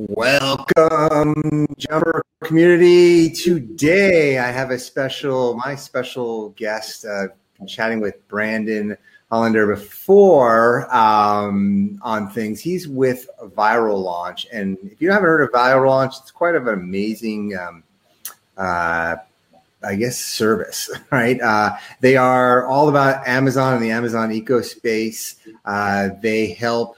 Welcome, Jumper community. Today I have a special, my special guest, uh, chatting with Brandon Hollander before um, on things. He's with Viral Launch. And if you haven't heard of Viral Launch, it's quite of an amazing, um, uh, I guess, service, right? Uh, they are all about Amazon and the Amazon ecospace. Uh, they help,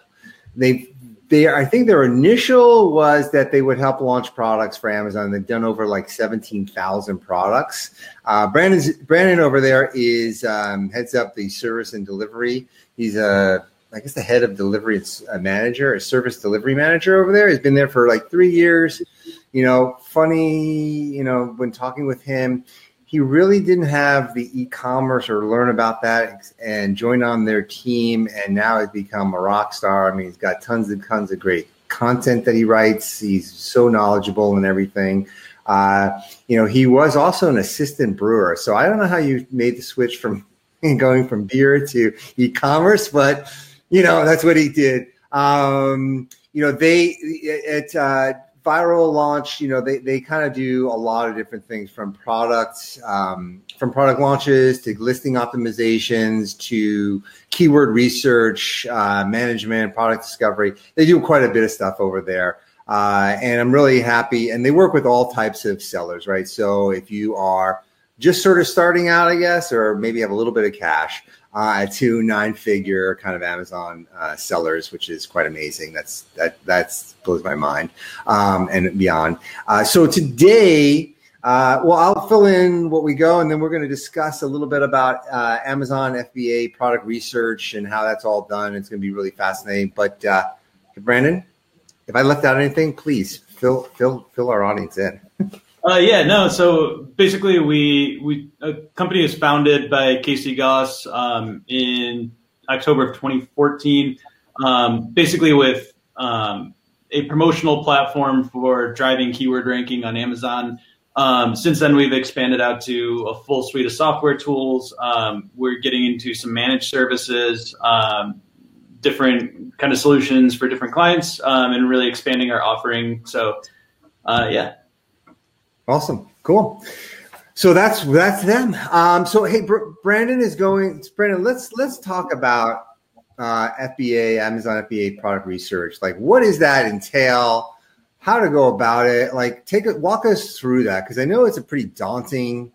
they they I think their initial was that they would help launch products for Amazon. They've done over like seventeen thousand products. Uh, Brandon over there is um, heads up the service and delivery. He's a I guess the head of delivery it's a manager, a service delivery manager over there. He's been there for like three years. You know, funny. You know, when talking with him, he really didn't have the e-commerce or learn about that and join on their team and now he's become a rock star. I mean he's got tons and tons of great content that he writes. He's so knowledgeable and everything. Uh, you know he was also an assistant brewer. So i don't know how you made the switch from going from beer to e-commerce but you know that's what he did. Um, you know they it uh, viral launch you know they, they kind of do a lot of different things from products um, from product launches to listing optimizations to keyword research uh, management product discovery. They do quite a bit of stuff over there. Uh, and i'm really happy and they work with all types of sellers right? So if you are just sort of starting out i guess or maybe have a little bit of cash uh, to nine figure kind of Amazon uh, sellers, which is quite amazing. That's that that's blows my mind um, and beyond. Uh, so today, uh, well, I'll fill in what we go, and then we're going to discuss a little bit about uh, Amazon FBA product research and how that's all done. It's going to be really fascinating. But uh, Brandon, if I left out anything, please fill fill fill our audience in. Uh, yeah, no. So basically, we we a company is founded by Casey Gauss um, in October of 2014. Um, basically, with um, a promotional platform for driving keyword ranking on Amazon. Um, since then, we've expanded out to a full suite of software tools. Um, we're getting into some managed services, um, different kind of solutions for different clients, and really expanding our offering. So, uh, yeah. Awesome. Cool. So that's that's them. Um, so hey, Br- Brandon is going. Brandon, let's let's talk about uh, FBA, Amazon FBA product research. Like, what does that entail? How to go about it? Like, take it, walk us through that because I know it's a pretty daunting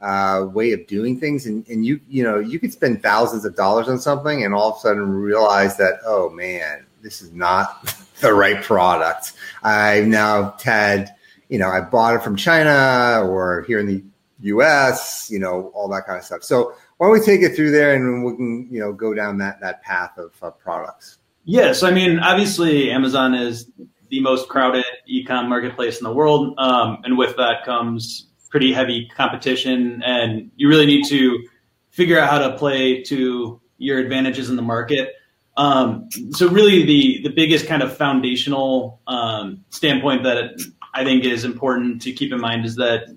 uh, way of doing things, and, and you you know you could spend thousands of dollars on something and all of a sudden realize that oh man, this is not the right product. I've now had you know, I bought it from China or here in the US, you know, all that kind of stuff. So why don't we take it through there and we can, you know, go down that, that path of uh, products? Yes. I mean, obviously Amazon is the most crowded e-com marketplace in the world. Um, and with that comes pretty heavy competition and you really need to figure out how to play to your advantages in the market. Um, so really the, the biggest kind of foundational um, standpoint that I think is important to keep in mind is that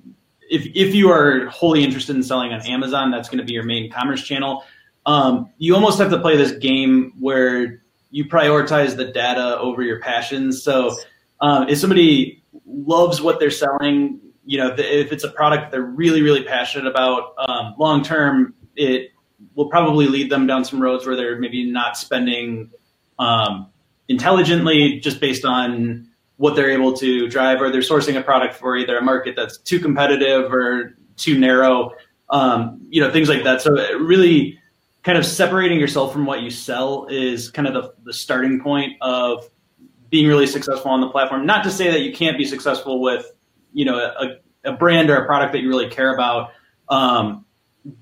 if, if you are wholly interested in selling on Amazon, that's going to be your main commerce channel. Um, you almost have to play this game where you prioritize the data over your passions. So um, if somebody loves what they're selling, you know, if it's a product they're really, really passionate about, um, long term, it will probably lead them down some roads where they're maybe not spending um, intelligently just based on what they're able to drive, or they're sourcing a product for either a market that's too competitive or too narrow, um, you know, things like that. So really kind of separating yourself from what you sell is kind of the, the starting point of being really successful on the platform. Not to say that you can't be successful with, you know, a, a brand or a product that you really care about. Um,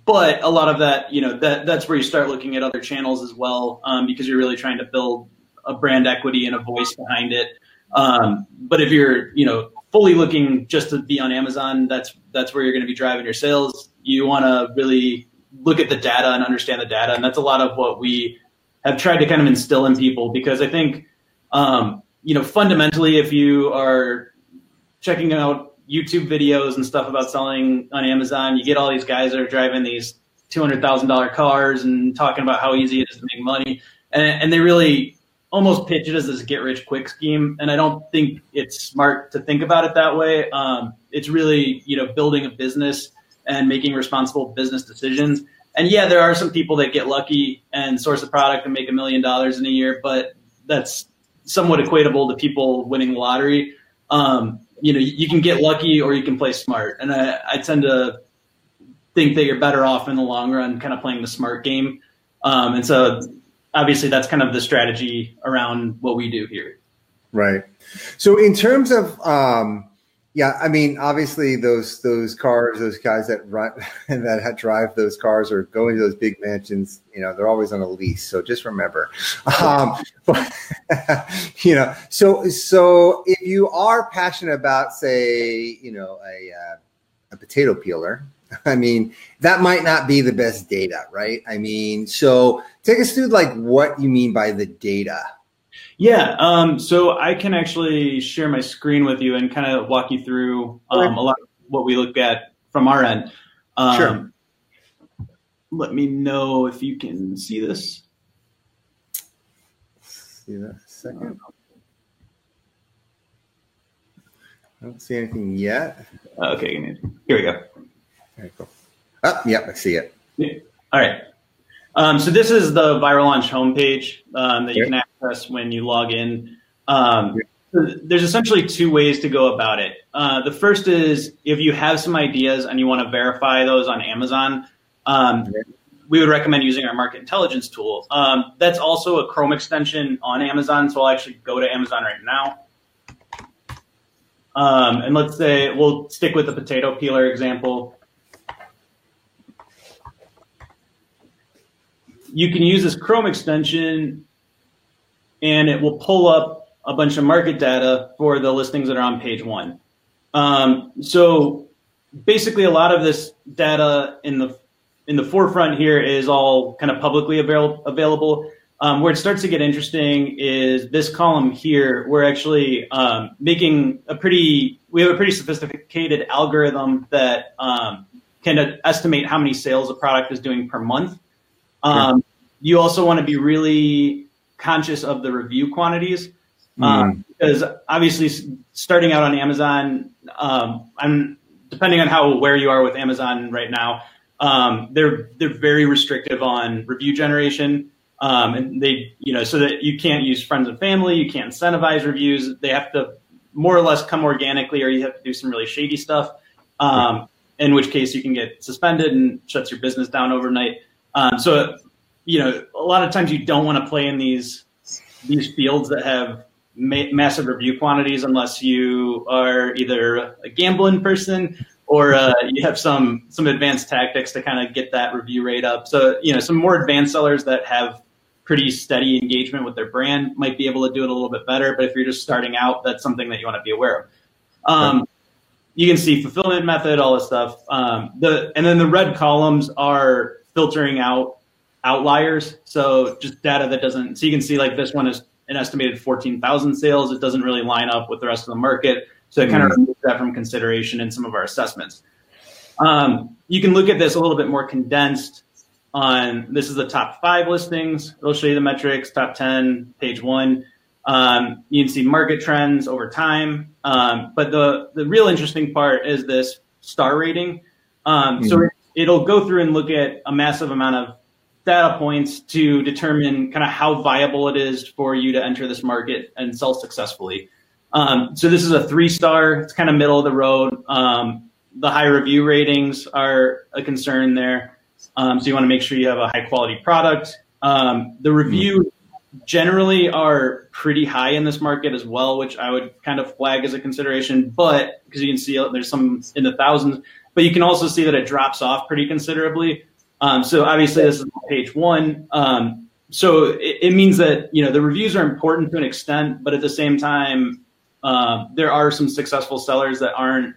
but a lot of that, you know, that that's where you start looking at other channels as well, um, because you're really trying to build a brand equity and a voice behind it. Um, but if you're, you know, fully looking just to be on Amazon, that's that's where you're going to be driving your sales. You want to really look at the data and understand the data, and that's a lot of what we have tried to kind of instill in people because I think, um, you know, fundamentally, if you are checking out YouTube videos and stuff about selling on Amazon, you get all these guys that are driving these two hundred thousand dollar cars and talking about how easy it is to make money, and, and they really almost pitch it as this get rich quick scheme, and I don't think it's smart to think about it that way. Um, it's really you know building a business and making responsible business decisions. And yeah, there are some people that get lucky and source a product and make a million dollars in a year, but that's somewhat equatable to people winning the lottery. Um, you know, you can get lucky or you can play smart, and I, I tend to think that you're better off in the long run, kind of playing the smart game. Um, and so obviously that's kind of the strategy around what we do here. Right. So in terms of, um, yeah, I mean, obviously those those cars, those guys that run and that drive those cars or go into those big mansions, you know, they're always on a lease. So just remember, um, but you know, so so if you are passionate about, say, you know, a uh, a potato peeler, I mean, that might not be the best data, right? I mean, so take us through like what you mean by the data. Yeah, um, so I can actually share my screen with you and kind of walk you through um, a lot of what we look at from our end. Um, sure. Let me know if you can see this. See that second. I don't see anything yet. Okay, here we go. Oh, yep, I see it. Yeah. All right. Um, so this is the Viral Launch homepage um, that you can access when you log in. Um, there's essentially two ways to go about it. Uh, the first is if you have some ideas and you want to verify those on Amazon, um, we would recommend using our market intelligence tool. Um, that's also a Chrome extension on Amazon, so I'll actually go to Amazon right now. Um, and let's say we'll stick with the potato peeler example. You can use this Chrome extension and it will pull up a bunch of market data for the listings that are on page one. Um, so basically, a lot of this data in the in the forefront here is all kind of publicly avail- available. Um, where it starts to get interesting is this column here. We're actually um, making a pretty we have a pretty sophisticated algorithm that um, can estimate how many sales a product is doing per month. Um, You also want to be really conscious of the review quantities mm. um, because obviously starting out on Amazon, um, I'm depending on how aware you are with Amazon right now. Um, they're they're very restrictive on review generation, um, and they you know so that you can't use friends and family, you can't incentivize reviews. They have to more or less come organically, or you have to do some really shady stuff. Um, in which case you can get suspended and shuts your business down overnight. Um, so, you know, a lot of times you don't want to play in these these fields that have ma- massive review quantities unless you are either a gambling person or uh, you have some some advanced tactics to kind of get that review rate up. So, you know, some more advanced sellers that have pretty steady engagement with their brand might be able to do it a little bit better. But if you're just starting out, that's something that you want to be aware of. Um, you can see fulfillment method, all this stuff. Um, the and then the red columns are filtering out outliers. So just data that doesn't, so you can see like this one is an estimated 14,000 sales. It doesn't really line up with the rest of the market. So it kind of mm-hmm. removes that from consideration in some of our assessments. Um, you can look at this a little bit more condensed on, this is the top five listings. It'll show you the metrics, top 10, page one. Um, you can see market trends over time. Um, but the, the real interesting part is this star rating. Um, mm-hmm. So it'll go through and look at a massive amount of data points to determine kind of how viable it is for you to enter this market and sell successfully. Um, so this is a three star. It's kind of middle of the road. Um, the high review ratings are a concern there. Um, so you want to make sure you have a high quality product. Um, the review generally are pretty high in this market as well, which I would kind of flag as a consideration. But because you can see there's some in the thousands, but you can also see that it drops off pretty considerably. Um, so obviously this is page one. Um, so it, it, means that you know the reviews are important to an extent, but at the same time, uh, there are some successful sellers that aren't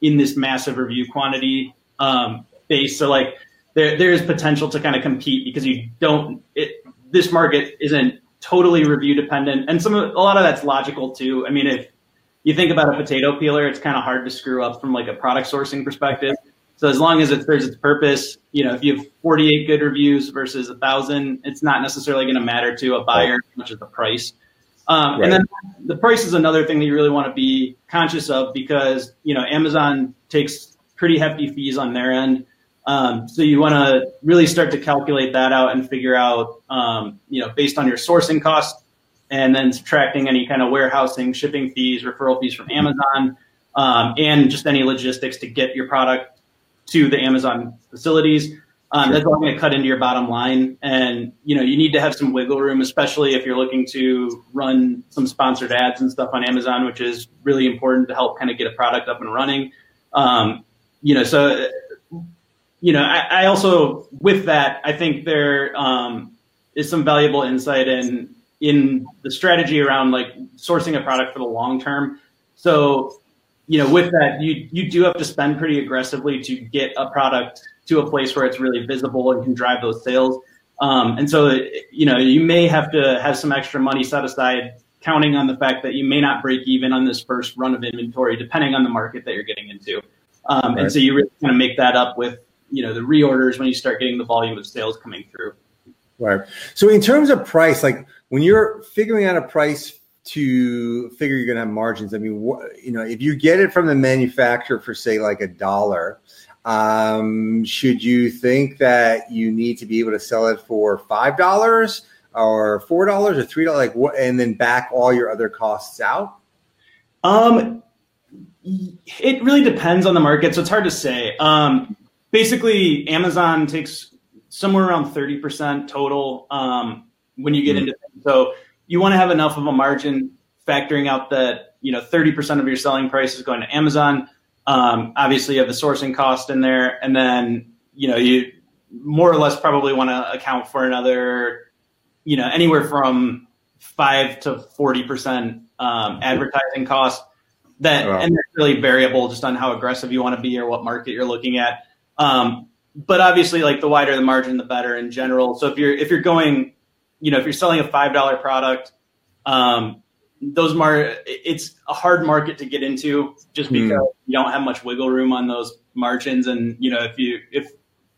in this massive review quantity um, base. So like there there is potential to kind of compete because you don't. It, this market isn't totally review dependent, and some a lot of that's logical too. I mean, if you think about a potato peeler, it's kind of hard to screw up from like a product sourcing perspective. So as long as it serves its purpose, you know, if you have 48 good reviews versus a thousand, it's not necessarily going to matter to a buyer as much as the price. Um, right. And then the price is another thing that you really want to be conscious of because you know Amazon takes pretty hefty fees on their end. Um, so you want to really start to calculate that out and figure out, um, you know, based on your sourcing cost, and then subtracting any kind of warehousing, shipping fees, referral fees from Amazon, um, and just any logistics to get your product to the Amazon facilities. Um, sure. That's all going to cut into your bottom line, and you know you need to have some wiggle room, especially if you're looking to run some sponsored ads and stuff on Amazon, which is really important to help kind of get a product up and running. Um, you know, so you know, I, I, also with that, I think there um, is some valuable insight in in the strategy around like sourcing a product for the long term. So you know, with that, you you do have to spend pretty aggressively to get a product to a place where it's really visible and can drive those sales. Um, and so, you know, you may have to have some extra money set aside, counting on the fact that you may not break even on this first run of inventory, depending on the market that you're getting into. Um, right. And so you really kind of make that up with, you know, the reorders when you start getting the volume of sales coming through. Right. So in terms of price, like when you're figuring out a price to figure you're going to have margins. I mean, wh- you know, if you get it from the manufacturer for say like a dollar, um, should you think that you need to be able to sell it for five dollars or four dollars or three dollars, like what, and then back all your other costs out? Um, it really depends on the market, so it's hard to say. Um, basically, Amazon takes somewhere around thirty percent total um, when you get mm-hmm. into so you want to have enough of a margin factoring out that you know 30% of your selling price is going to Amazon. Um, obviously, you have the sourcing cost in there, and then you know you more or less probably want to account for another you know anywhere from five to 40% um, advertising cost. That wow. and that's really variable just on how aggressive you want to be or what market you're looking at. Um, but obviously, like the wider the margin, the better in general. So if you're if you're going you know, if you're selling a five dollar product, um, those mar it's a hard market to get into just hmm. because mm. you don't have much wiggle room on those margins. And you know, if you if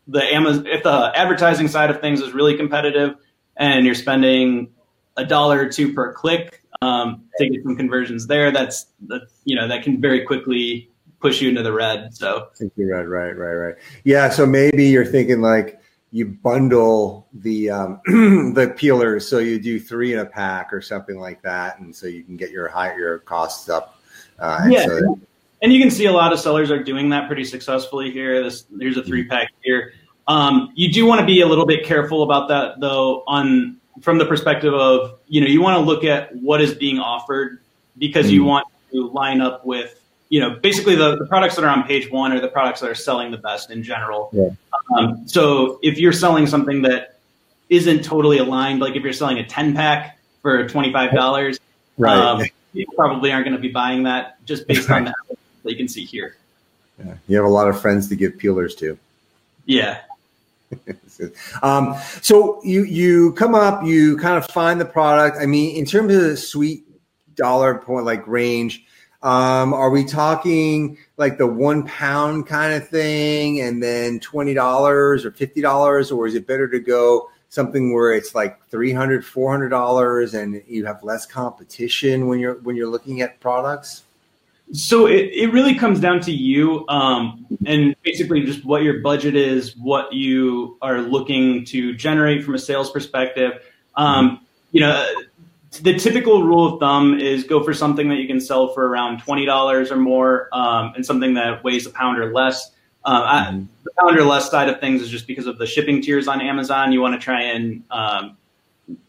the Amazon if the advertising side of things is really competitive and you're spending a dollar or two per click um, to get some conversions there, that's that you know that can very quickly push you into the red. So into red, right, right, right. Yeah. So maybe you're thinking like you bundle the um, the peelers, so you do three in a pack or something like that, and so you can get your high your costs up. Uh, and yeah, so, and you can see a lot of sellers are doing that pretty successfully here. This here's a three pack here. Um, you do want to be a little bit careful about that though, on from the perspective of you know you want to look at what is being offered because mm-hmm. you want to line up with you know, basically the, the products that are on page one are the products that are selling the best in general. Yeah. Um, so if you're selling something that isn't totally aligned, like if you're selling a 10 pack for $25, right. Um, you probably aren't going to be buying that just based on that that you can see here. Yeah. You have a lot of friends to give peelers to. Yeah. um, so you you come up, you kind of find the product. I mean, in terms of the sweet dollar point like range, um, are we talking like the one pound kind of thing and then $20 or $50? Or is it better to go something where it's like $300, $400 and you have less competition when you're, when you're looking at products? So it, it really comes down to you um, and basically just what your budget is, what you are looking to generate from a sales perspective. Um, you know, the typical rule of thumb is go for something that you can sell for around twenty dollars or more, um, and something that weighs a pound or less. Uh, mm-hmm. I, the pound or less side of things is just because of the shipping tiers on Amazon. You want to try and um,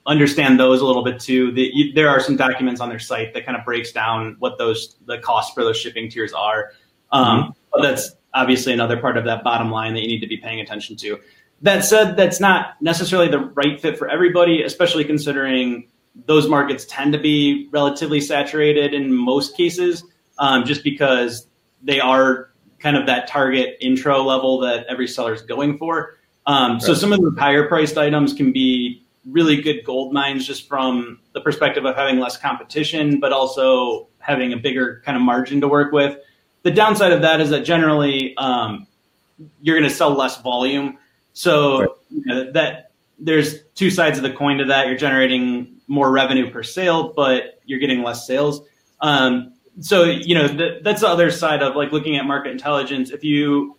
understand those a little bit too. The, you, there are some documents on their site that kind of breaks down what those the costs for those shipping tiers are. Um, mm-hmm. But that's obviously another part of that bottom line that you need to be paying attention to. That said, that's not necessarily the right fit for everybody, especially considering those markets tend to be relatively saturated in most cases, um, just because they are kind of that target intro level that every seller is going for. Um, right. So some of the higher priced items can be really good gold mines just from the perspective of having less competition, but also having a bigger kind of margin to work with. The downside of that is that generally, um, you're going to sell less volume. So right. you know, that there's two sides of the coin to that. You're generating more revenue per sale, but you're getting less sales. Um, so you know the, that's the other side of like looking at market intelligence. If you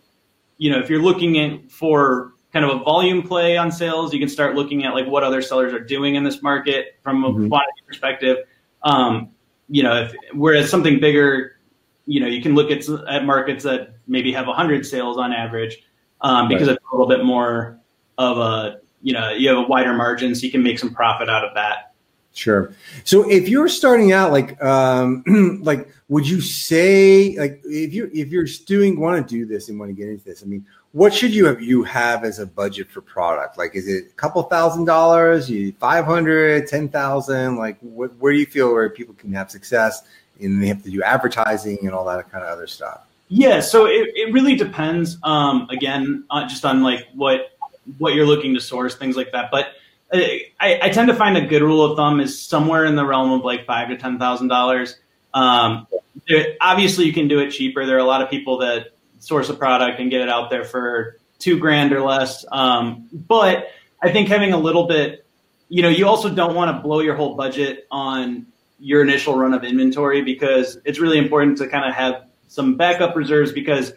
you know if you're looking at for kind of a volume play on sales, you can start looking at like what other sellers are doing in this market from a mm-hmm. quantity perspective. Um, you know, if, whereas something bigger, you know, you can look at at markets that maybe have 100 sales on average um, because right. it's a little bit more of a you know you have a wider margin, so you can make some profit out of that. Sure. So if you're starting out, like, um, like, would you say, like, if you if you're doing want to do this and want to get into this, I mean, what should you have you have as a budget for product? Like, is it a couple thousand dollars, you five hundred, ten thousand? Like, what, where do you feel where people can have success and they have to do advertising and all that kind of other stuff? Yeah. So it, it really depends. Um, again, uh, just on like what what you're looking to source, things like that, but I, I, tend to find a good rule of thumb is somewhere in the realm of like five to ten thousand dollars. Um, obviously, you can do it cheaper. There are a lot of people that source a product and get it out there for two grand or less. Um, but I think having a little bit, you know, you also don't want to blow your whole budget on your initial run of inventory because it's really important to kind of have some backup reserves because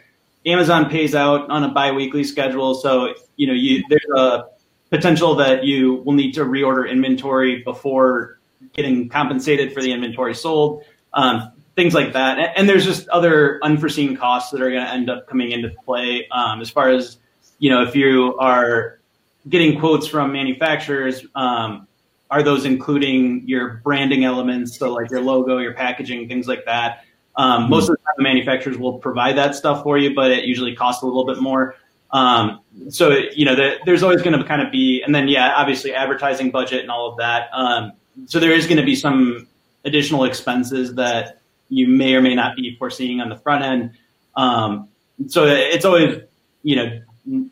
Amazon pays out on a biweekly schedule. So, you know, you there's a potential that you will need to reorder inventory before getting compensated for the inventory sold, um, things like that. And there's just other unforeseen costs that are going to end up coming into play um, as far as, you know, if you are getting quotes from manufacturers, um, are those including your branding elements, so like your logo, your packaging, things like that? Um, most of the time, the manufacturers will provide that stuff for you, but it usually costs a little bit more. Um, so you know, the, there's always going to kind of be, and then yeah, obviously advertising budget and all of that. Um, so there is going to be some additional expenses that you may or may not be foreseeing on the front end. Um, so it's always you know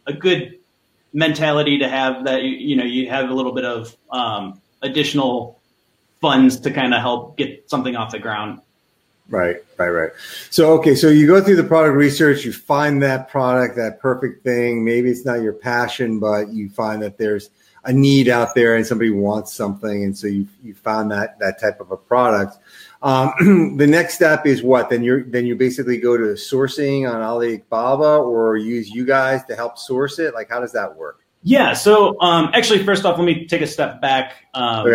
a good mentality to have that you, you know you have a little bit of um, additional funds to kind of help get something off the ground. Right, right, right. So, okay, so you go through the product research, you find that product, that perfect thing. Maybe it's not your passion, but you find that there's a need out there and somebody wants something, and so you you found that that type of a product. Um, the next step is what? Then you're then you basically go to sourcing on Alibaba or use you guys to help source it. Like, how does that work? Yeah. So um, actually, first off, let me take a step back. Um,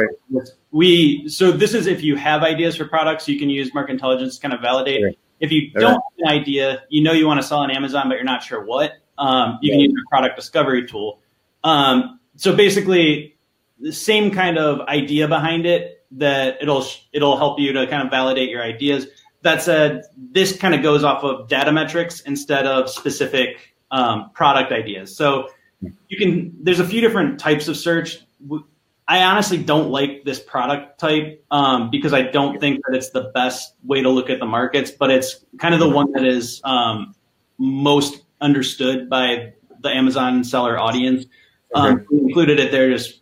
We so this is if you have ideas for products, you can use market intelligence to kind of validate. If you don't have an idea, you know you want to sell on Amazon, but you're not sure what, um, you can use a product discovery tool. Um, so basically, the same kind of idea behind it that it'll it'll help you to kind of validate your ideas. That said, this kind of goes off of data metrics instead of specific um, product ideas. So you can there's a few different types of search. I honestly don't like this product type um, because i don't think that it's the best way to look at the markets but it's kind of the one that is um, most understood by the amazon seller audience. Um, we included it there just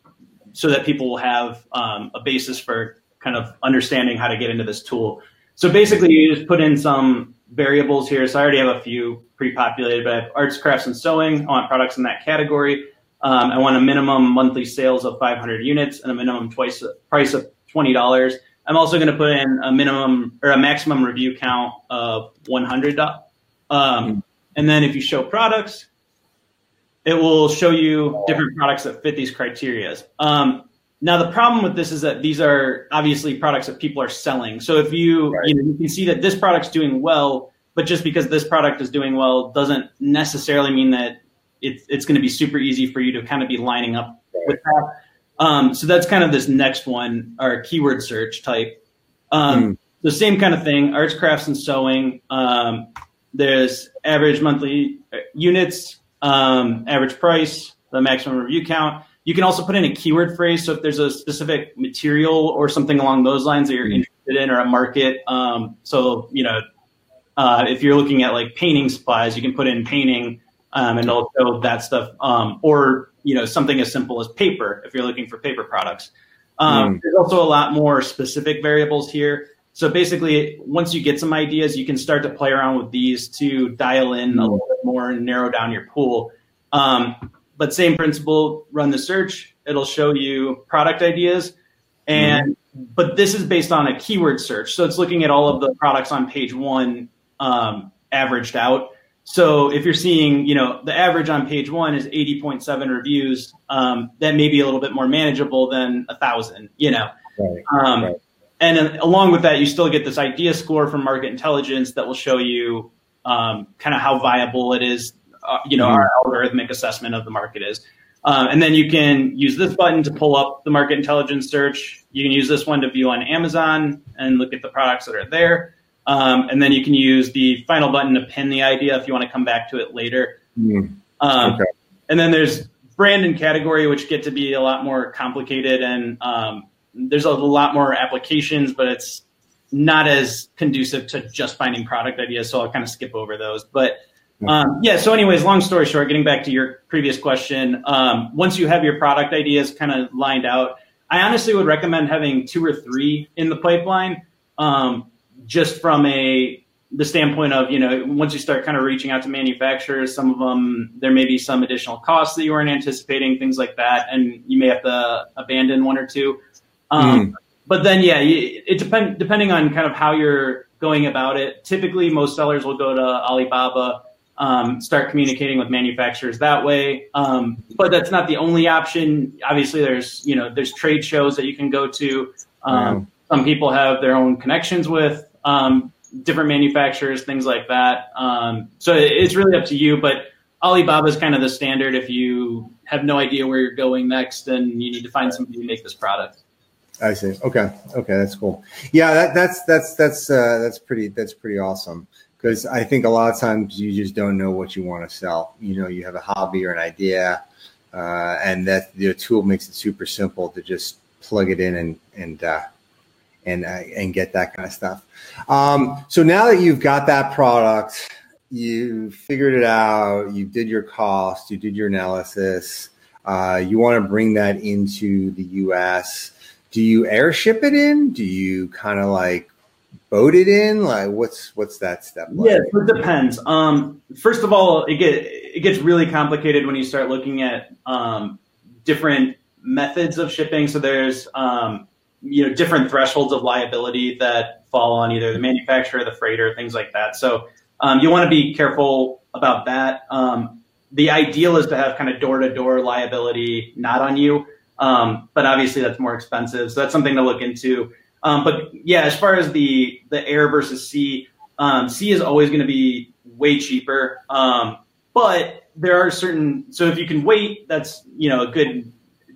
so that people will have um, a basis for kind of understanding how to get into this tool. So basically you just put in some variables here. So I already have a few pre-populated, but I have arts, crafts, and sewing. I want products in that category. Um, I want a minimum monthly sales of 500 units and a minimum twice price of $20. I'm also going to put in a minimum or a maximum review count of 100. Um, and then if you show products, it will show you different products that fit these criteria. Um, now the problem with this is that these are obviously products that people are selling. So if you right. you know you can see that this product's doing well, but just because this product is doing well doesn't necessarily mean that it's it's going to be super easy for you to kind of be lining up with that. Um, so that's kind of this next one, our keyword search type. Um, mm. The same kind of thing, arts, crafts, and sewing. Um, there's average monthly uh, units, um, average price, the maximum review count you can also put in a keyword phrase. So if there's a specific material or something along those lines that you're mm-hmm. interested in or a market, um, so you know, uh, if you're looking at like painting supplies, you can put in painting um, and it'll show that stuff. Um, or you know, something as simple as paper if you're looking for paper products. Um, mm. There's also a lot more specific variables here. So basically, once you get some ideas, you can start to play around with these to dial in a little bit more and narrow down your pool. Um, but same principle, run the search. It'll show you product ideas. And mm-hmm. but this is based on a keyword search. So it's looking at all of the products on page one um, averaged out. So if you're seeing, you know, the average on page one is 80.7 reviews, um, that may be a little bit more manageable than a thousand, you know. Right, um, right. And along with that, you still get this idea score from market intelligence that will show you um, kind of how viable it is, uh, you know, mm-hmm. our algorithmic assessment of the market is. Um, and then you can use this button to pull up the market intelligence search. You can use this one to view on Amazon and look at the products that are there. Um, and then you can use the final button to pin the idea if you want to come back to it later. Mm. Um, okay. And then there's brand and category, which get to be a lot more complicated. And um, there's a lot more applications, but it's not as conducive to just finding product ideas. So I'll kind of skip over those. But um, yeah, so anyways, long story short, getting back to your previous question, um, once you have your product ideas kind of lined out, I honestly would recommend having two or three in the pipeline. Um, just from a the standpoint of you know once you start kind of reaching out to manufacturers some of them there may be some additional costs that you weren't anticipating things like that and you may have to abandon one or two um, mm. but then yeah it depend depending on kind of how you're going about it typically most sellers will go to alibaba um, start communicating with manufacturers that way um, but that's not the only option obviously there's you know there's trade shows that you can go to mm. some people have their own connections with um, different manufacturers, things like that. Um, so it's really up to you, but Alibaba is kind of the standard if you have no idea where you're going next and you need to find somebody to make this product. I see. Okay. Okay. That's cool. Yeah. That, that's, that's, that's, uh, that's pretty, that's pretty awesome. Cause I think a lot of times you just don't know what you want to sell. You know, you have a hobby or an idea, uh, and that the tool makes it super simple to just plug it in and, and, uh, and uh, and get that kind of stuff. Um, so now that you've got that product, you figured it out, you did your cost, you did your analysis, uh, you want to bring that into the U.S. Do you airship it in? Do you kind of like boat it in? Like what's what's that step like? Yeah, it depends. Um, first of all, it get it gets really complicated when you start looking at um, different methods of shipping. So there's um, you know different thresholds of liability that fall on either the manufacturer, the freighter, things like that. So um, you want to be careful about that. Um, the ideal is to have kind of door to door liability not on you, um, but obviously that's more expensive. So that's something to look into. Um, but yeah, as far as the the air versus sea, um, sea is always going to be way cheaper. Um, but there are certain so if you can wait, that's you know a good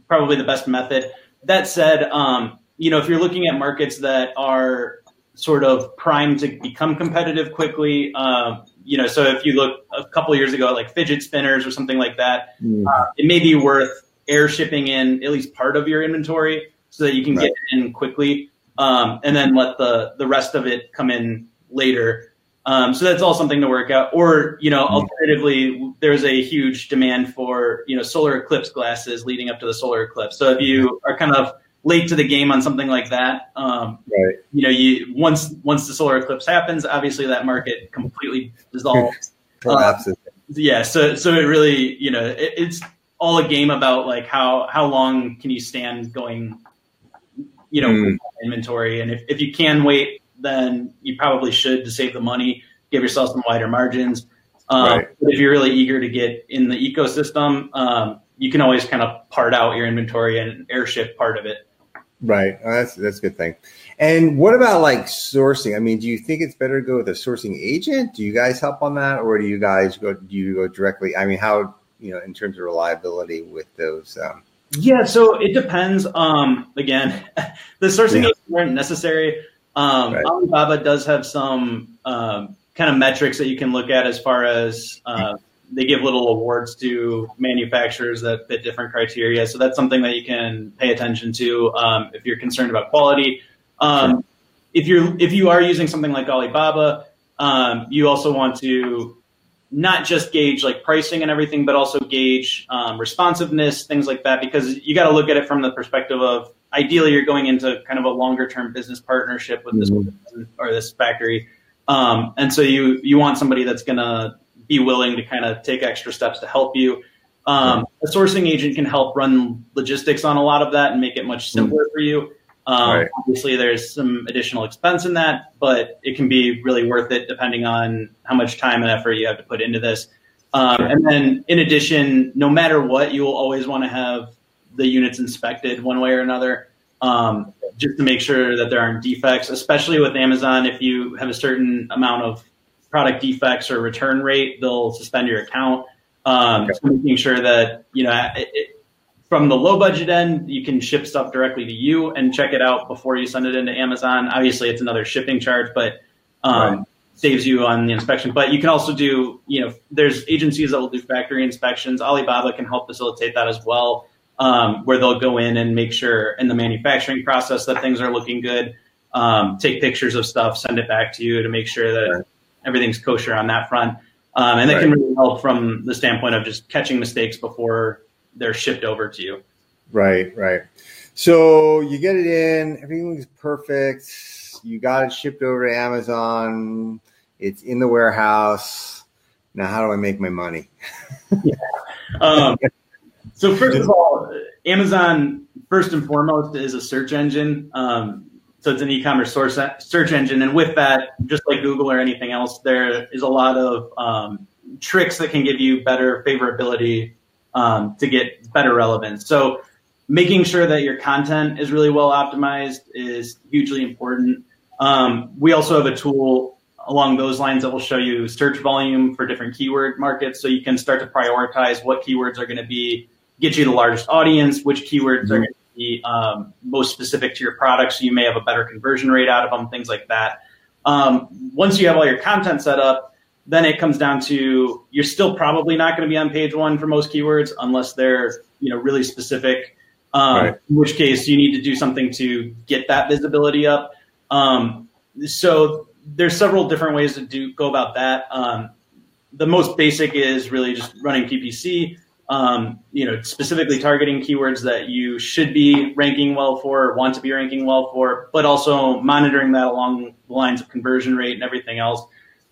probably the best method. That said, um, you know, if you're looking at markets that are sort of primed to become competitive quickly, um, you know, so if you look a couple years ago at like fidget spinners or something like that, mm. uh, it may be worth air shipping in at least part of your inventory so that you can right. get in quickly, um, and then let the the rest of it come in later. Um, so that's all something to work out. Or you know, mm. alternatively, there's a huge demand for you know solar eclipse glasses leading up to the solar eclipse. So if you are kind of late to the game on something like that. Um, right. You know, you once once the solar eclipse happens, obviously that market completely dissolves. Collapses. Uh, yeah. So so it really, you know, it, it's all a game about like how how long can you stand going, you know, mm. inventory, and if if you can wait, then you probably should to save the money, give yourself some wider margins. Um, right. But if you're really eager to get in the ecosystem, um, you can always kind of part out your inventory and airship part of it. Right. Oh, that's that's a good thing. And what about like sourcing? I mean, do you think it's better to go with a sourcing agent? Do you guys help on that, or do you guys go? Do you go directly? I mean, how you know in terms of reliability with those? Um, yeah, so it depends. Um, again, the sourcing yeah. agents aren't necessary. Um, right. Alibaba does have some um, kind of metrics that you can look at as far as uh, they give little awards to manufacturers that fit different criteria. So that's something that you can pay attention to um, if you're concerned about quality. Um, sure. If you're if you are using something like Alibaba, um, you also want to not just gauge like pricing and everything, but also gauge um, responsiveness, things like that, because you got to look at it from the perspective of ideally you're going into kind of a longer term business partnership with this mm-hmm. or this factory. Um, and so you you want somebody that's going to be willing to kind of take extra steps to help you. Um, a sourcing agent can help run logistics on a lot of that and make it much simpler mm-hmm. for you. Um, right. Obviously, there's some additional expense in that, but it can be really worth it depending on how much time and effort you have to put into this. Um, and then, in addition, no matter what, you will always want to have the units inspected one way or another, um, just to make sure that there aren't defects. Especially with Amazon, if you have a certain amount of product defects or return rate, they'll suspend your account. Um, okay. So making sure that you know it, it, from the low budget end, you can ship stuff directly to you and check it out before you send it into Amazon. Obviously, it's another shipping charge, but um, right. saves you on the inspection. But you can also do, you know, there's agencies that will do factory inspections. Alibaba can help facilitate that as well, um, where they'll go in and make sure in the manufacturing process that things are looking good. Um, take pictures of stuff, send it back to you to make sure that right. Everything's kosher on that front. Um, and that right. can really help from the standpoint of just catching mistakes before they're shipped over to you. Right, right. So you get it in, everything's perfect. You got it shipped over to Amazon. It's in the warehouse. Now, how do I make my money? yeah. Um, so first of all, Amazon first and foremost is a search engine. Um, so it's an e-commerce source search engine, and with that, just like Google or anything else, there is a lot of um, tricks that can give you better favorability um, to get better relevance. So making sure that your content is really well optimized is hugely important. Um, we also have a tool along those lines that will show you search volume for different keyword markets, so you can start to prioritize what keywords are going to be get you the largest audience, which keywords mm-hmm. are going to be um, most specific to your product, so you may have a better conversion rate out of them, things like that. Um, once you have all your content set up, then it comes down to you're still probably not going to be on page one for most keywords unless they're you know really specific. Um, right. In which case, you need to do something to get that visibility up. Um, so there's several different ways to do go about that. Um, the most basic is really just running PPC. Um, you know, specifically targeting keywords that you should be ranking well for, want to be ranking well for, but also monitoring that along the lines of conversion rate and everything else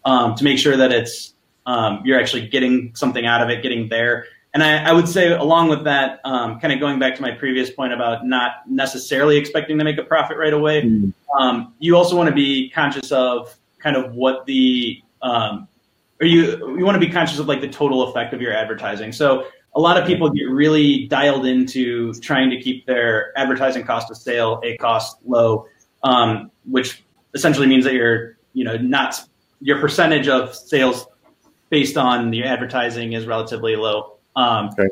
um, to make sure that it's um, you're actually getting something out of it, getting there. And I, I would say, along with that, um, kind of going back to my previous point about not necessarily expecting to make a profit right away, mm. you also want to be conscious of kind of what the um, or you you want to be conscious of like the total effect of your advertising. So a lot of people get really dialed into trying to keep their advertising cost of sale a cost low, um, which essentially means that you're you know not your percentage of sales based on the advertising is relatively low. Um, okay.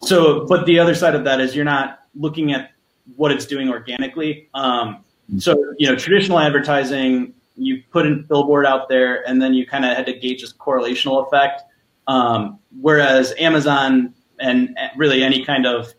So, but the other side of that is you're not looking at what it's doing organically. Um, so, you know, traditional advertising, you put a billboard out there and then you kind of had to gauge this correlational effect. Um, whereas Amazon and really any kind of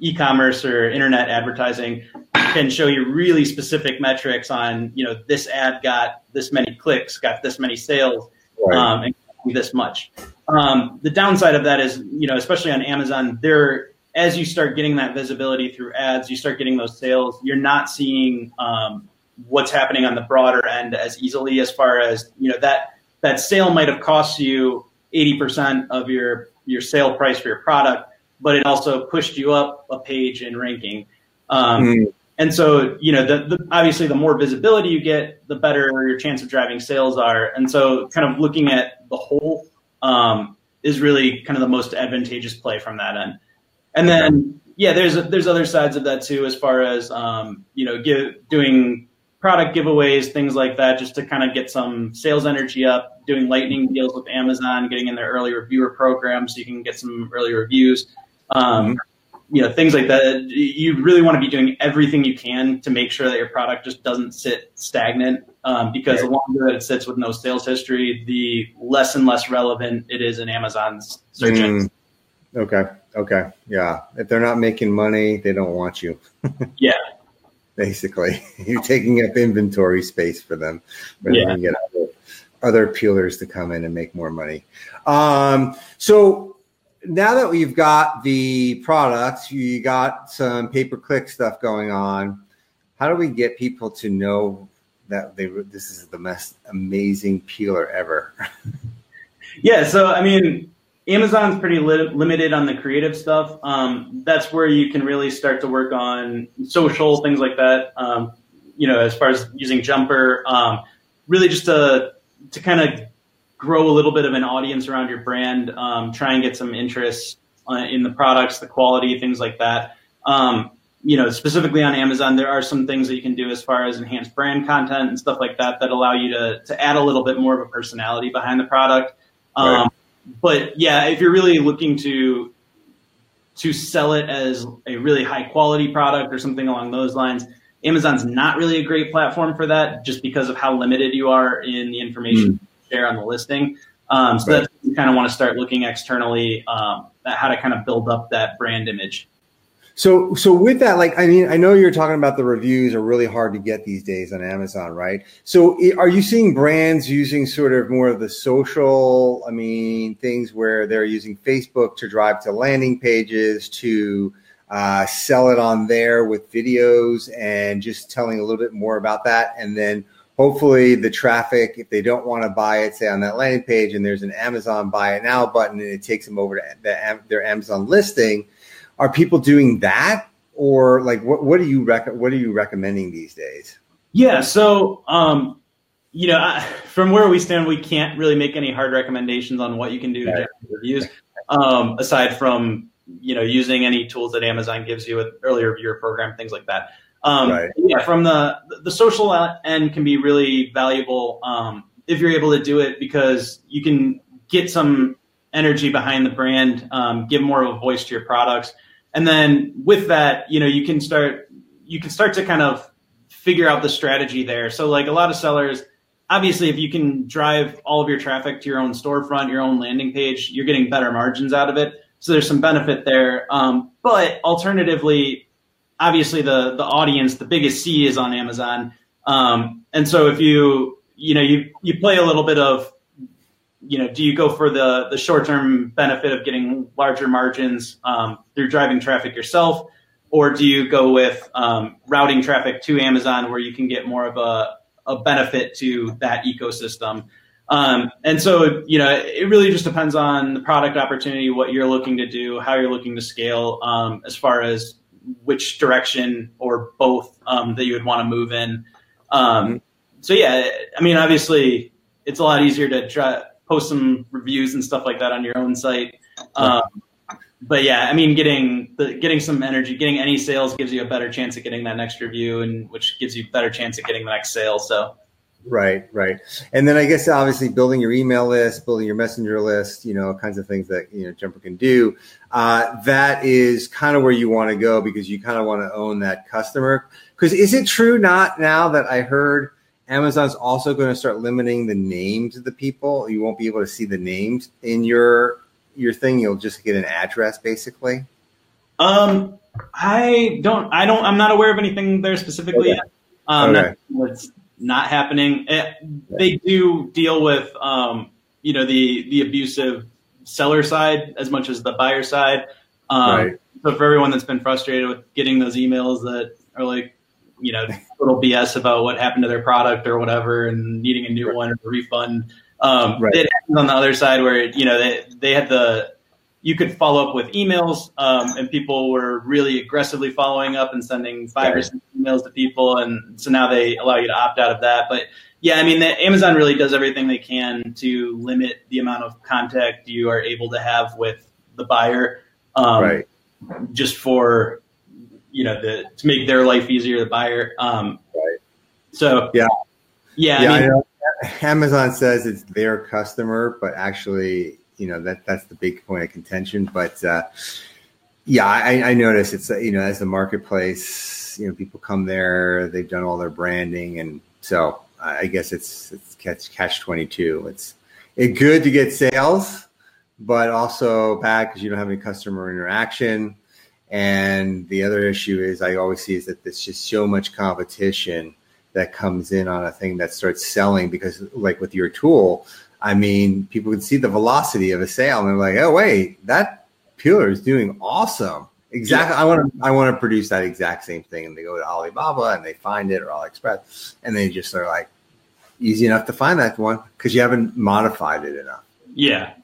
e-commerce or internet advertising can show you really specific metrics on, you know, this ad got this many clicks, got this many sales, right. um, and this much. Um, the downside of that is, you know, especially on Amazon, there as you start getting that visibility through ads, you start getting those sales. You're not seeing um, what's happening on the broader end as easily as far as you know that that sale might have cost you 80% of your your sale price for your product, but it also pushed you up a page in ranking. Um, mm. And so, you know, the, the, obviously the more visibility you get, the better your chance of driving sales are. And so, kind of looking at the whole um, is really kind of the most advantageous play from that end. And then, yeah, there's there's other sides of that too, as far as um, you know, give, doing product giveaways, things like that, just to kind of get some sales energy up. Doing lightning deals with Amazon, getting in their early reviewer program so you can get some early reviews. Um, you know things like that you really want to be doing everything you can to make sure that your product just doesn't sit stagnant um, because the longer that it sits with no sales history the less and less relevant it is in amazon's search mm. okay okay yeah if they're not making money they don't want you yeah basically you're taking up inventory space for them rather yeah. than get other, other peelers to come in and make more money um, so now that we've got the products, you got some pay per click stuff going on. How do we get people to know that they this is the most amazing peeler ever? yeah, so I mean, Amazon's pretty li- limited on the creative stuff. Um, that's where you can really start to work on social things like that. Um, you know, as far as using Jumper, um, really just to to kind of grow a little bit of an audience around your brand, um, try and get some interest uh, in the products, the quality, things like that. Um, you know, specifically on Amazon, there are some things that you can do as far as enhanced brand content and stuff like that that allow you to to add a little bit more of a personality behind the product. Um, right. But yeah, if you're really looking to to sell it as a really high quality product or something along those lines, Amazon's not really a great platform for that, just because of how limited you are in the information. Mm share on the listing. Um, so right. that's you kind of want to start looking externally um, at how to kind of build up that brand image. So, so with that, like, I mean, I know you're talking about the reviews are really hard to get these days on Amazon, right? So, are you seeing brands using sort of more of the social, I mean, things where they're using Facebook to drive to landing pages to uh, sell it on there with videos and just telling a little bit more about that, and then hopefully the traffic if they don't want to buy it say on that landing page and there's an amazon buy it now button and it takes them over to the, their amazon listing are people doing that? Or like what, what are you rec- what are you recommending these days? Yeah so um, you know I, from where we stand we can't really make any hard recommendations on what you can do to generate reviews um, aside from you know using any tools that amazon gives you with early reviewer program things like that. Um, right. Yeah, from the the social end can be really valuable um, if you're able to do it because you can get some energy behind the brand, um, give more of a voice to your products, and then with that, you know, you can start you can start to kind of figure out the strategy there. So like a lot of sellers, obviously, if you can drive all of your traffic to your own storefront, your own landing page, you're getting better margins out of it. So there's some benefit there. Um, but alternatively, obviously the the audience, the biggest C is on Amazon. Um, and so if you you know you you play a little bit of you know do you go for the the short term benefit of getting larger margins um, through driving traffic yourself, or do you go with um, routing traffic to Amazon where you can get more of a a benefit to that ecosystem? Um, and so, you know, it really just depends on the product opportunity, what you're looking to do, how you're looking to scale, um, as far as which direction or both um, that you would want to move in. Um, so yeah, I mean, obviously, it's a lot easier to try, post some reviews and stuff like that on your own site. Um, but yeah, I mean, getting the getting some energy, getting any sales gives you a better chance of getting that next review, and which gives you a better chance of getting the next sale. So Right, right. And then I guess obviously building your email list, building your messenger list, you know, kinds of things that, you know, Jumper can do. Uh, that is kind of where you want to go because you kind of want to own that customer. Because is it true not now that I heard Amazon's also going to start limiting the names of the people? You won't be able to see the names in your your thing. You'll just get an address basically. Um, I don't, I don't, I'm not aware of anything there specifically okay. yet. Um, okay not happening. It, eh, they do deal with, um, you know, the the abusive seller side as much as the buyer side. Um, right. So for everyone that's been frustrated with getting those emails that are like, you know, little BS about what happened to their product or whatever, and needing a new right. one or a refund. Um, right. It happens on the other side where you know they they had the you could follow up with emails, um, and people were really aggressively following up and sending five right. or six emails to people, and so now they allow you to opt out of that. But yeah, I mean, the, Amazon really does everything they can to limit the amount of contact you are able to have with the buyer, um, right? Just for you know the to make their life easier, the buyer. Um, right. So yeah, yeah. yeah I mean, I Amazon says it's their customer, but actually you know that that's the big point of contention. But uh, yeah, I, I notice it's you know as the marketplace, you know, people come there, they've done all their branding, and so I guess it's it's catch catch twenty two. It's it's good to get sales, but also bad because you don't have any customer interaction. And the other issue is I always see is that there's just so much competition that comes in on a thing that starts selling because like with your tool, I mean, people can see the velocity of a sale and they're like, oh, wait, that Peeler is doing awesome. Exactly. Yeah. I want to I want to produce that exact same thing, and they go to Alibaba and they find it or AliExpress, and they just are like easy enough to find that one because you haven't modified it enough. Yeah,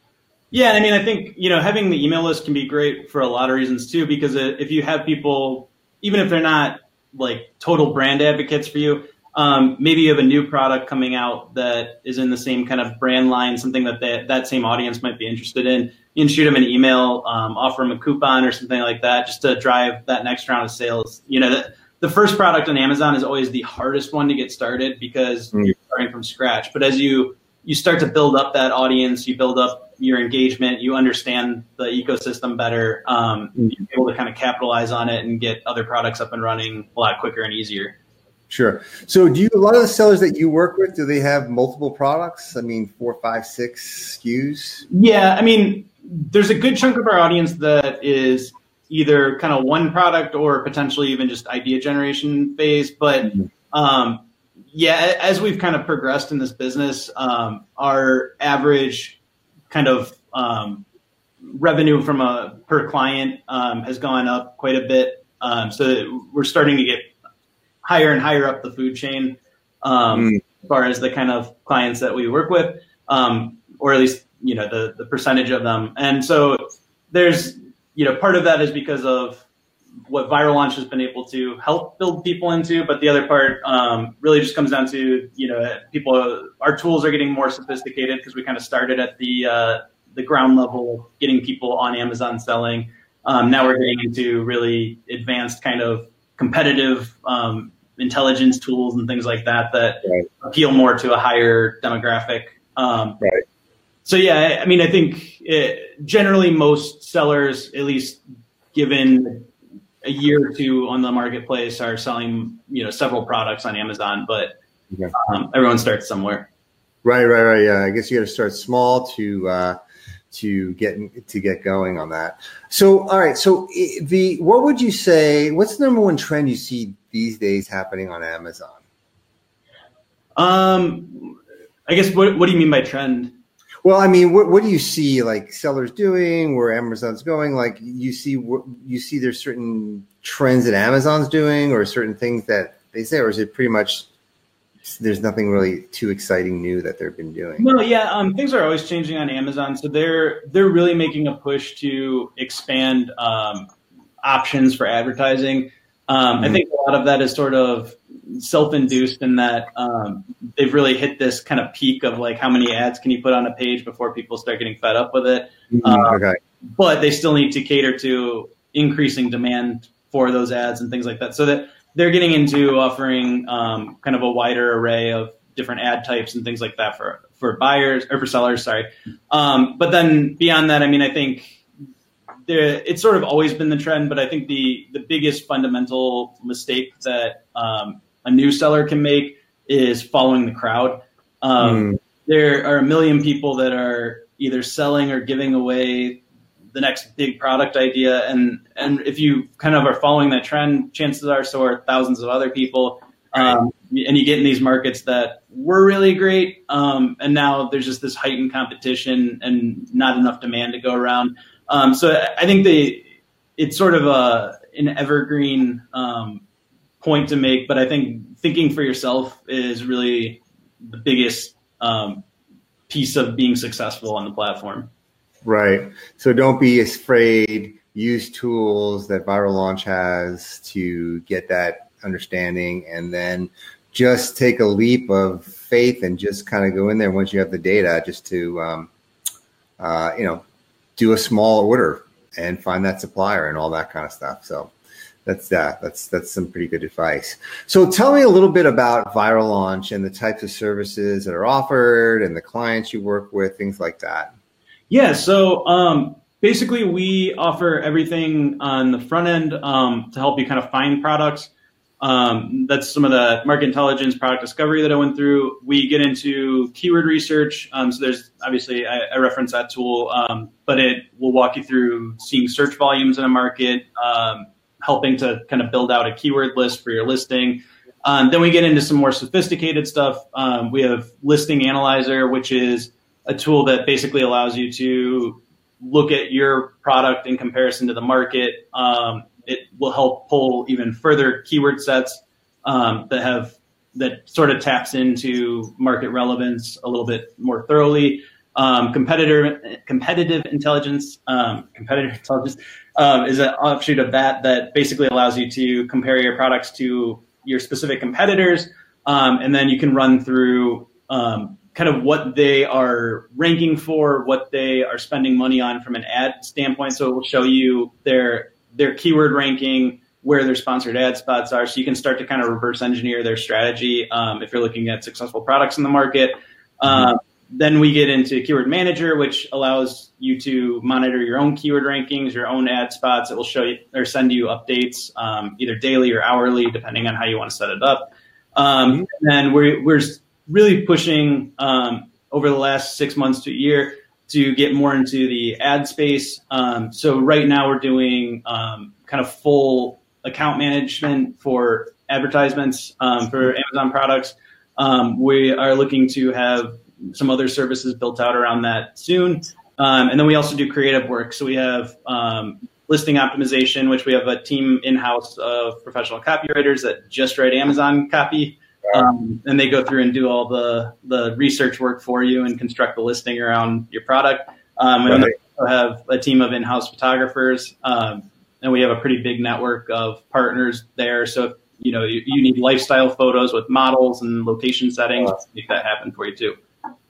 yeah. I mean, I think you know having the email list can be great for a lot of reasons too, because if you have people, even if they're not like total brand advocates for you, um, maybe you have a new product coming out that is in the same kind of brand line, something that they, that same audience might be interested in. You can shoot them an email, um, offer them a coupon or something like that, just to drive that next round of sales. You know, the, the first product on Amazon is always the hardest one to get started because mm. you're starting from scratch. But as you you start to build up that audience, you build up your engagement, you understand the ecosystem better, um, you're able to kind of capitalize on it and get other products up and running a lot quicker and easier. Sure. So, do you a lot of the sellers that you work with do they have multiple products? I mean, four, five, six SKUs. Yeah, I mean, there's a good chunk of our audience that is either kind of one product or potentially even just idea generation phase. But mm-hmm. um, yeah, as we've kind of progressed in this business, um, our average kind of um, revenue from a per client um, has gone up quite a bit. Um, so we're starting to get higher and higher up the food chain um, mm. as far as the kind of clients that we work with, um, or at least you know the the percentage of them. And so there's you know part of that is because of what Viral Launch has been able to help build people into, but the other part um, really just comes down to you know people. Our tools are getting more sophisticated because we kind of started at the uh, the ground level, getting people on Amazon selling. Um, now we're getting into really advanced kind of competitive um, intelligence tools and things like that that right. appeal more to a higher demographic. Um, right. So yeah, I mean, I think it, generally most sellers, at least given a year or two on the marketplace, are selling you know several products on Amazon, but okay. um, everyone starts somewhere. Right, right, right. Yeah, I guess you got to start small to uh, to get to get going on that. So, all right. So, the what would you say? What's the number one trend you see these days happening on Amazon? Um, I guess what what do you mean by trend? Well, I mean, what, what do you see like sellers doing? Where Amazon's going? Like you see, you see there's certain trends that Amazon's doing, or certain things that they say, or is it pretty much there's nothing really too exciting new that they've been doing. No, yeah, um, things are always changing on Amazon, so they're they're really making a push to expand um, options for advertising. Um, mm-hmm. I think a lot of that is sort of self-induced in that um, they've really hit this kind of peak of like how many ads can you put on a page before people start getting fed up with it. Mm-hmm. Um, okay. But they still need to cater to increasing demand for those ads and things like that. So that they're getting into offering um, kind of a wider array of different ad types and things like that for for buyers or for sellers. Sorry, um, but then beyond that, I mean, I think there, it's sort of always been the trend, but I think the the biggest fundamental mistake that um, a new seller can make is following the crowd. Um, mm. There are a million people that are either selling or giving away the next big product idea. And and if you kind of are following that trend, chances are so are thousands of other people. Um, and you get in these markets that were really great, um, and now there's just this heightened competition and not enough demand to go around. Um, so I think the it's sort of a an evergreen um, point to make, but I think thinking for yourself is really the biggest um, piece of being successful on the platform. Right. So don't be afraid. Use tools that Viral Launch has to get that understanding and then just take a leap of faith and just kind of go in there once you have the data just to, um, uh, you know, do a small order and find that supplier and all that kind of stuff. So that's that. That's that's some pretty good advice. So tell me a little bit about Viral Launch and the types of services that are offered and the clients you work with, things like that. Yeah, so um, basically, we offer everything on the front end um, to help you kind of find products. Um, that's some of the market intelligence, product discovery that I went through. We get into keyword research. Um, so there's obviously I, I reference that tool, um, but it will walk you through seeing search volumes in a market, um, helping to kind of build out a keyword list for your listing. Um, then we get into some more sophisticated stuff. Um, we have listing analyzer, which is a tool that basically allows you to look at your product in comparison to the market. Um, it will help pull even further keyword sets um, that have that sort of taps into market relevance a little bit more thoroughly. Um, competitor competitive intelligence, um, intelligence um, is an offshoot of that that basically allows you to compare your products to your specific competitors, um, and then you can run through um, kind of what they are ranking for, what they are spending money on from an ad standpoint. So it will show you their their keyword ranking, where their sponsored ad spots are, so you can start to kind of reverse engineer their strategy um, if you're looking at successful products in the market. Um, then we get into Keyword Manager, which allows you to monitor your own keyword rankings, your own ad spots. It will show you or send you updates um, either daily or hourly, depending on how you want to set it up. Um, mm-hmm. and then we're, we're really pushing um, over the last six months to a year to get more into the ad space. Um, so right now we're doing um, kind of full account management for advertisements um, for Amazon products. we are looking to have some other services built out around that soon. Um, and then we also do creative work. So we have um, listing optimization, which we have a team in house of professional copywriters that just write Amazon copy. Um, and they go through and do all the, the research work for you and construct the listing around your product. Um, and right. we have a team of in house photographers. Um, and we have a pretty big network of partners there. So if you know you, you need lifestyle photos with models and location settings, make that happen for you too.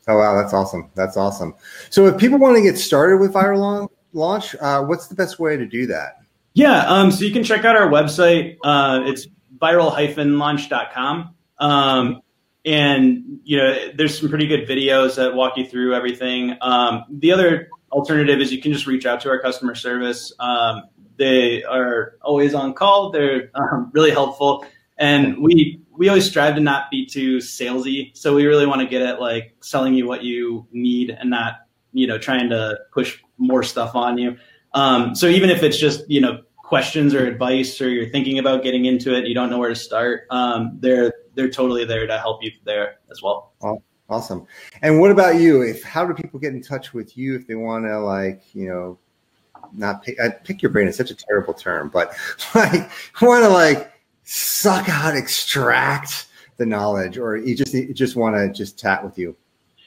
Oh wow, that's awesome. That's awesome. So if people want to get started with Viral Launch, uh, what's the best way to do that? Yeah, um, so you can check out our website. Uh, it's viral-launch.com. Um, and you know, there's some pretty good videos that walk you through everything. Um, the other alternative is you can just reach out to our customer service. Um, they are always on call. They're um, really helpful, and we we always strive to not be too salesy. So we really want to get at like selling you what you need and not, you know, trying to push more stuff on you. Um, so even if it's just, you know, questions or advice or you're thinking about getting into it, you don't know where to start, um, they're, they're totally there to help you there as well. Awesome. And what about you? If, how do people get in touch with you if they want to like, you know, not pick, I pick your brain is such a terrible term, but like want to like suck out, extract the knowledge, or you just you just want to just chat with you?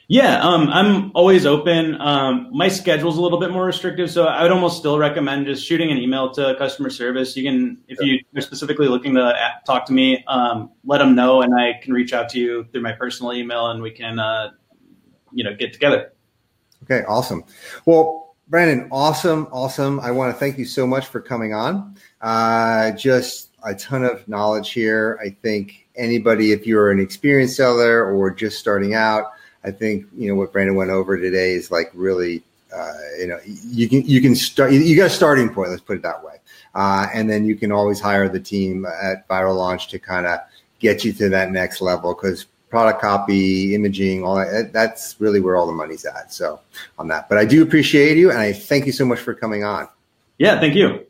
Yeah, um, I'm always open. Um, my schedule's a little bit more restrictive, so I would almost still recommend just shooting an email to customer service. You can, if you are specifically looking to talk to me, um, let them know, and I can reach out to you through my personal email, and we can, uh, you know, get together. Okay, awesome. Well, Brandon, awesome, awesome. I want to thank you so much for coming on. Uh, just a ton of knowledge here. I think anybody, if you're an experienced seller or just starting out, I think you know what Brandon went over today is like really, uh, you know, you can you can start. You got a starting point. Let's put it that way, uh, and then you can always hire the team at Viral Launch to kind of get you to that next level because product copy, imaging, all that, that's really where all the money's at. So on that, but I do appreciate you and I thank you so much for coming on. Yeah, thank you.